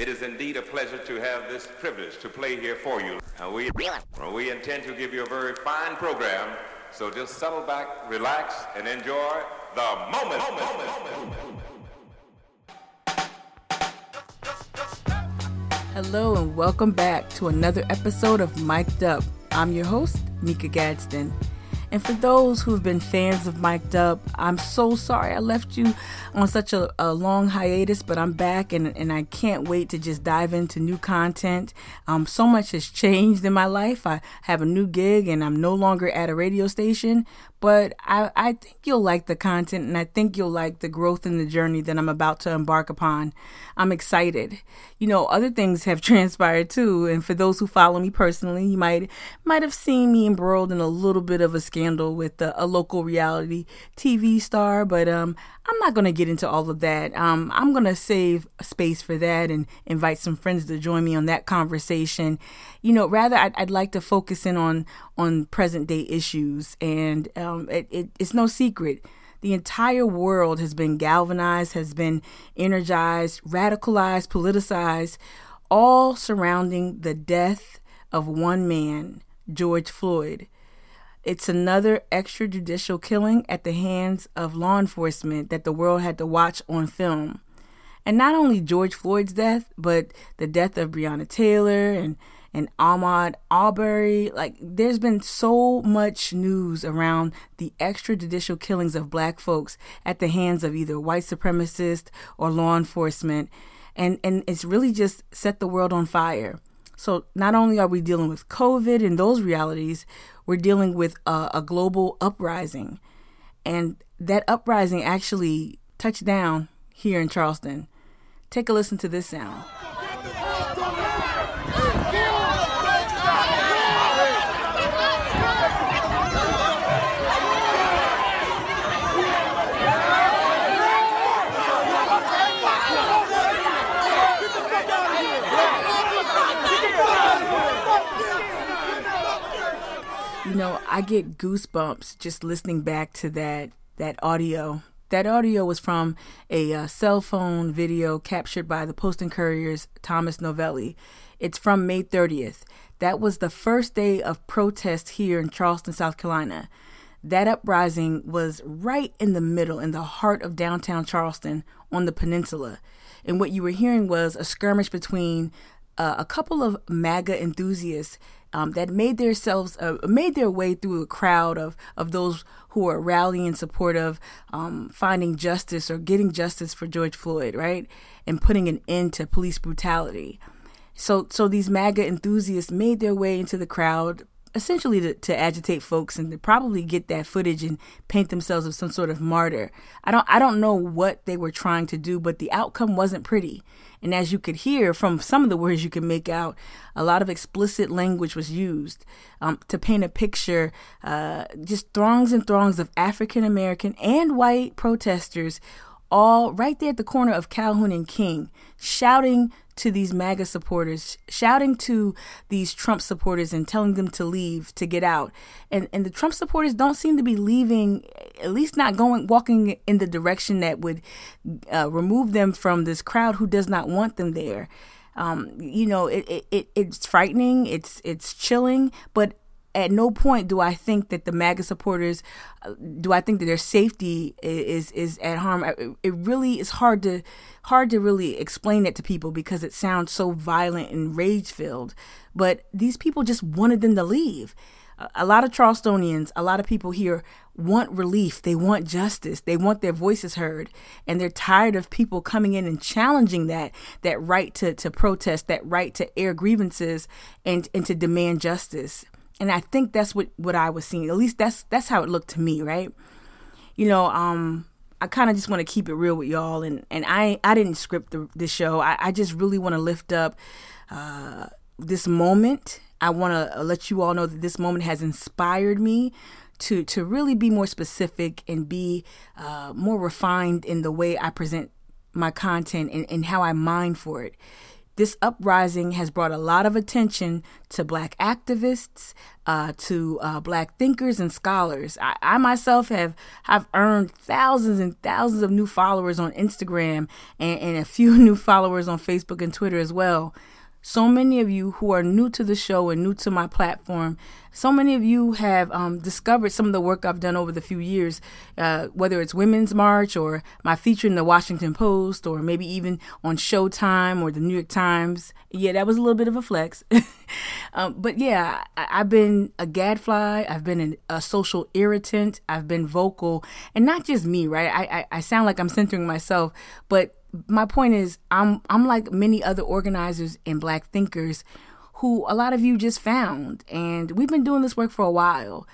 It is indeed a pleasure to have this privilege to play here for you. Uh, we, we intend to give you a very fine program, so just settle back, relax, and enjoy the moment. moment, moment, moment. Hello and welcome back to another episode of Mic'd Up. I'm your host, Mika Gadsden. And for those who've been fans of Mic'd Up, I'm so sorry I left you on such a, a long hiatus, but I'm back and, and I can't wait to just dive into new content. Um, so much has changed in my life. I have a new gig and I'm no longer at a radio station, but I, I think you'll like the content and I think you'll like the growth and the journey that I'm about to embark upon. I'm excited. You know, other things have transpired too, and for those who follow me personally, you might might have seen me embroiled in a little bit of a scandal with a, a local reality TV star, but um I'm not to get into all of that. Um, I'm to save space for that and invite some friends to join me on that conversation. You know, rather, I'd, I'd like to focus in on on present day issues, and um, it, it, it's no secret. The entire world has been galvanized, has been energized, radicalized, politicized, all surrounding the death of one man, George Floyd. It's another extrajudicial killing at the hands of law enforcement that the world had to watch on film. And not only George Floyd's death, but the death of Breonna Taylor and and Ahmaud Arbery. Like, there's been so much news around the extrajudicial killings of black folks at the hands of either white supremacists or law enforcement. And, and it's really just set the world on fire. So, not only are we dealing with COVID and those realities, we're dealing with a, a global uprising. And that uprising actually touched down here in Charleston. Take a listen to this sound. You know, I get goosebumps just listening back to that that audio. That audio was from a uh, cell phone video captured by the Post and Courier's Thomas Novelli. It's from May 30th. That was the first day of protest here in Charleston, South Carolina. That uprising was right in the middle, in the heart of downtown Charleston on the peninsula. And what you were hearing was a skirmish between uh, a couple of MAGA enthusiasts um, that made themselves uh, made their way through a crowd of of those who are rallying in support of um, finding justice or getting justice for George Floyd, right, and putting an end to police brutality. So, so these MAGA enthusiasts made their way into the crowd, essentially to, to agitate folks and to probably get that footage and paint themselves as some sort of martyr. I don't, I don't know what they were trying to do, but the outcome wasn't pretty. And as you could hear from some of the words you can make out, a lot of explicit language was used um, to paint a picture. Uh, just throngs and throngs of African American and white protesters, all right there at the corner of Calhoun and King, shouting to these MAGA supporters, shouting to these Trump supporters and telling them to leave, to get out. And and the Trump supporters don't seem to be leaving, at least not going walking in the direction that would uh, remove them from this crowd who does not want them there. Um, you know, it, it, it's frightening, it's it's chilling, but at no point do I think that the MAGA supporters, do I think that their safety is is at harm. It really is hard to hard to really explain it to people because it sounds so violent and rage filled. But these people just wanted them to leave. A lot of Charlestonians, a lot of people here want relief. They want justice. They want their voices heard. And they're tired of people coming in and challenging that, that right to, to protest, that right to air grievances and, and to demand justice and I think that's what what I was seeing. At least that's that's how it looked to me, right? You know, um, I kind of just want to keep it real with y'all, and and I I didn't script the this show. I, I just really want to lift up uh, this moment. I want to let you all know that this moment has inspired me to to really be more specific and be uh, more refined in the way I present my content and, and how I mine for it this uprising has brought a lot of attention to black activists, uh, to uh, black thinkers and scholars. I, I, myself have have earned thousands and thousands of new followers on Instagram and, and a few new followers on Facebook and Twitter as well so many of you who are new to the show and new to my platform, so many of you have um, discovered some of the work I've done over the few years, uh, whether it's Women's March or my feature in the Washington Post or maybe even on Showtime or the New York Times. Yeah, that was a little bit of a flex. um, but yeah, I, have been a gadfly, I've been an, a social irritant, I've been vocal, and not just me, right? I, I, I sound like I'm centering myself, but my point is I'm I'm like many other organizers and black thinkers who a lot of you just found and we've been doing this work for a while.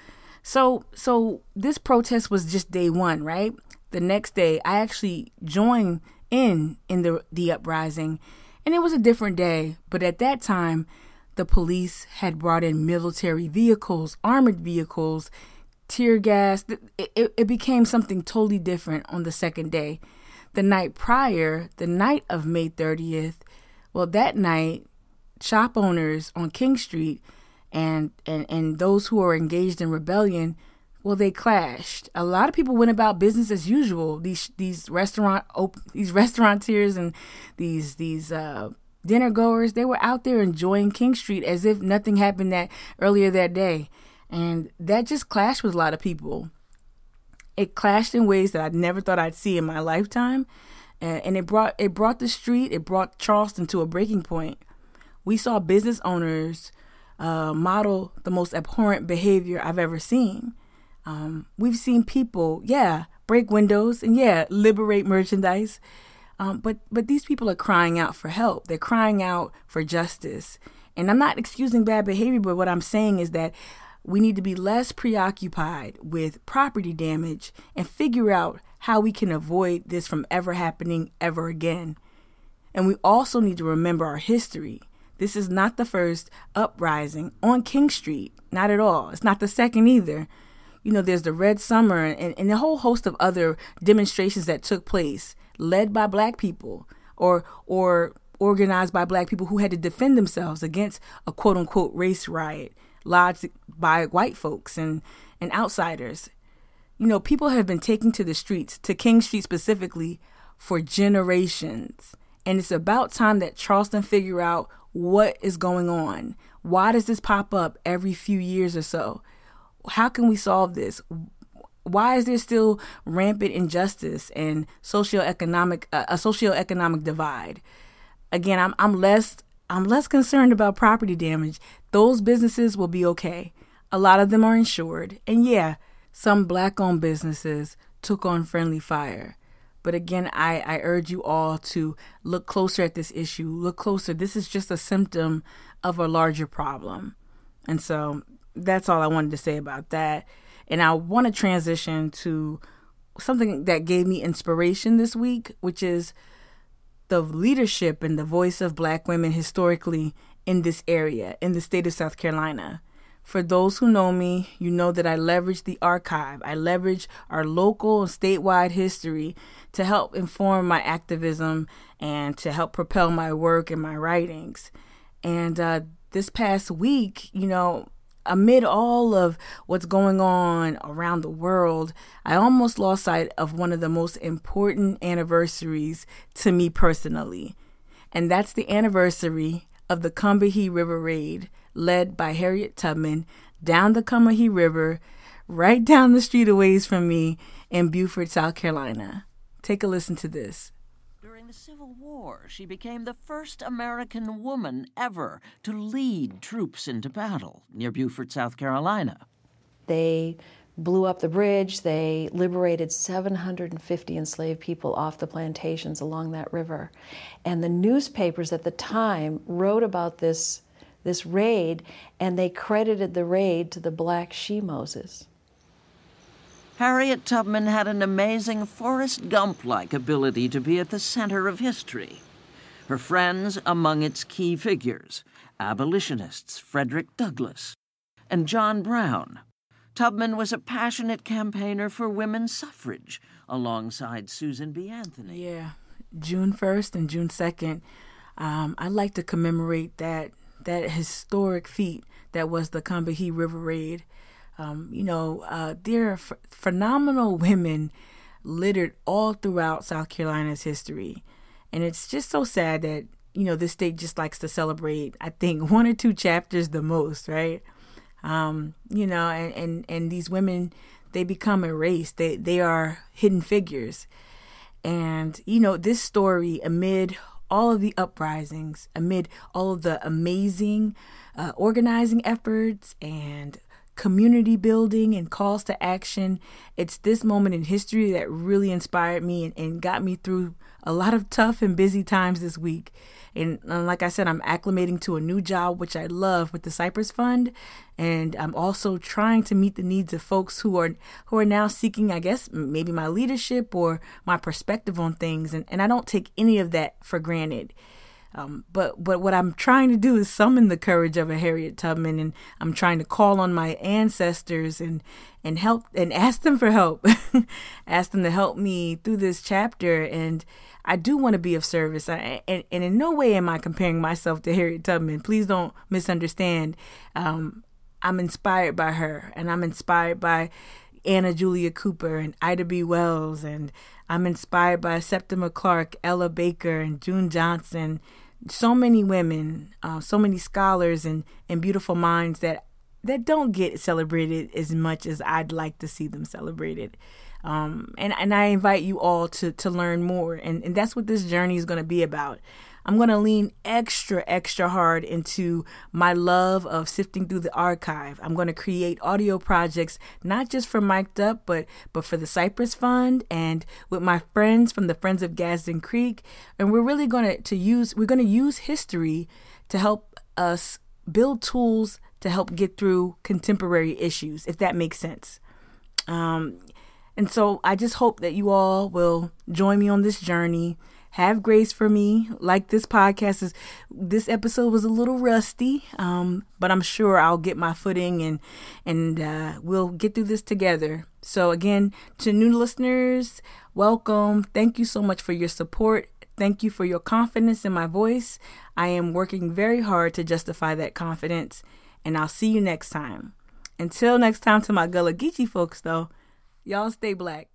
So so this protest was just day 1, right? The next day I actually joined in in the the uprising and it was a different day, but at that time the police had brought in military vehicles, armored vehicles, tear gas. It, it, it became something totally different on the second day the night prior, the night of May 30th, well, that night, shop owners on King Street and, and, and those who are engaged in rebellion, well, they clashed. A lot of people went about business as usual. These these restaurant op- these restaurateurs and these these uh, dinner goers, they were out there enjoying King Street as if nothing happened that earlier that day, and that just clashed with a lot of people it clashed in ways that I never thought I'd see in my lifetime, and it brought it brought the street, it brought Charleston to a breaking point. We saw business owners uh, model the most abhorrent behavior I've ever seen. Um, we've seen people, yeah, break windows and yeah, liberate merchandise. Um, but but these people are crying out for help. They're crying out for justice. And I'm not excusing bad behavior, but what I'm saying is that we need to be less preoccupied with property damage and figure out how we can avoid this from ever happening ever again. And we also need to remember our history. This is not the first uprising on King Street, not at all. It's not the second either. You know, there's the Red Summer and, and a whole host of other demonstrations that took place, led by black people or or organized by black people who had to defend themselves against a quote unquote race riot lodged by white folks and, and outsiders. You know, people have been taking to the streets, to King Street specifically, for generations. And it's about time that Charleston figure out what is going on. Why does this pop up every few years or so? How can we solve this? Why is there still rampant injustice and socioeconomic uh, a socioeconomic divide? Again, I'm I'm less I'm less concerned about property damage. Those businesses will be okay. A lot of them are insured. And yeah, some black owned businesses took on friendly fire. But again, I, I urge you all to look closer at this issue. Look closer. This is just a symptom of a larger problem. And so that's all I wanted to say about that. And I want to transition to something that gave me inspiration this week, which is the leadership and the voice of black women historically in this area, in the state of South Carolina. For those who know me, you know that I leverage the archive. I leverage our local and statewide history to help inform my activism and to help propel my work and my writings. And uh, this past week, you know, amid all of what's going on around the world, I almost lost sight of one of the most important anniversaries to me personally. And that's the anniversary of the Combahee River Raid, led by Harriet Tubman down the Combahee River, right down the street a ways from me in Beaufort, South Carolina. Take a listen to this. During the Civil War, she became the first American woman ever to lead troops into battle near Beaufort, South Carolina. They blew up the bridge. They liberated 750 enslaved people off the plantations along that river. And the newspapers at the time wrote about this, this raid, and they credited the raid to the Black She Moses. Harriet Tubman had an amazing Forrest Gump like ability to be at the center of history. Her friends among its key figures abolitionists Frederick Douglass and John Brown. Tubman was a passionate campaigner for women's suffrage alongside Susan B. Anthony. Yeah, June 1st and June 2nd um, I'd like to commemorate that that historic feat that was the Combahee River Raid. Um, you know, uh, there are f- phenomenal women littered all throughout South Carolina's history. And it's just so sad that, you know, this state just likes to celebrate, I think, one or two chapters the most, right? Um, you know, and, and, and these women, they become erased. They, they are hidden figures. And, you know, this story, amid all of the uprisings, amid all of the amazing uh, organizing efforts and community building and calls to action. It's this moment in history that really inspired me and, and got me through a lot of tough and busy times this week. And, and like I said, I'm acclimating to a new job, which I love with the Cypress Fund. And I'm also trying to meet the needs of folks who are who are now seeking, I guess, maybe my leadership or my perspective on things. And, and I don't take any of that for granted. Um, but but what I'm trying to do is summon the courage of a Harriet Tubman, and I'm trying to call on my ancestors and and help and ask them for help, ask them to help me through this chapter. And I do want to be of service. I, and, and in no way am I comparing myself to Harriet Tubman. Please don't misunderstand. Um, I'm inspired by her, and I'm inspired by Anna Julia Cooper and Ida B. Wells, and I'm inspired by Septima Clark, Ella Baker, and June Johnson so many women, uh, so many scholars and, and beautiful minds that that don't get celebrated as much as I'd like to see them celebrated. Um, and, and I invite you all to, to learn more. And, and that's what this journey is going to be about. I'm going to lean extra, extra hard into my love of sifting through the archive. I'm going to create audio projects, not just for Mic'd Up, but, but for the Cypress Fund and with my friends from the Friends of Gadsden Creek. And we're really going to, to use, we're going to use history to help us build tools to help get through contemporary issues, if that makes sense. Um, and so I just hope that you all will join me on this journey have grace for me. Like this podcast is, this episode was a little rusty, um, but I'm sure I'll get my footing and and uh, we'll get through this together. So again, to new listeners, welcome. Thank you so much for your support. Thank you for your confidence in my voice. I am working very hard to justify that confidence, and I'll see you next time. Until next time, to my Gullah Geechee folks, though, y'all stay black.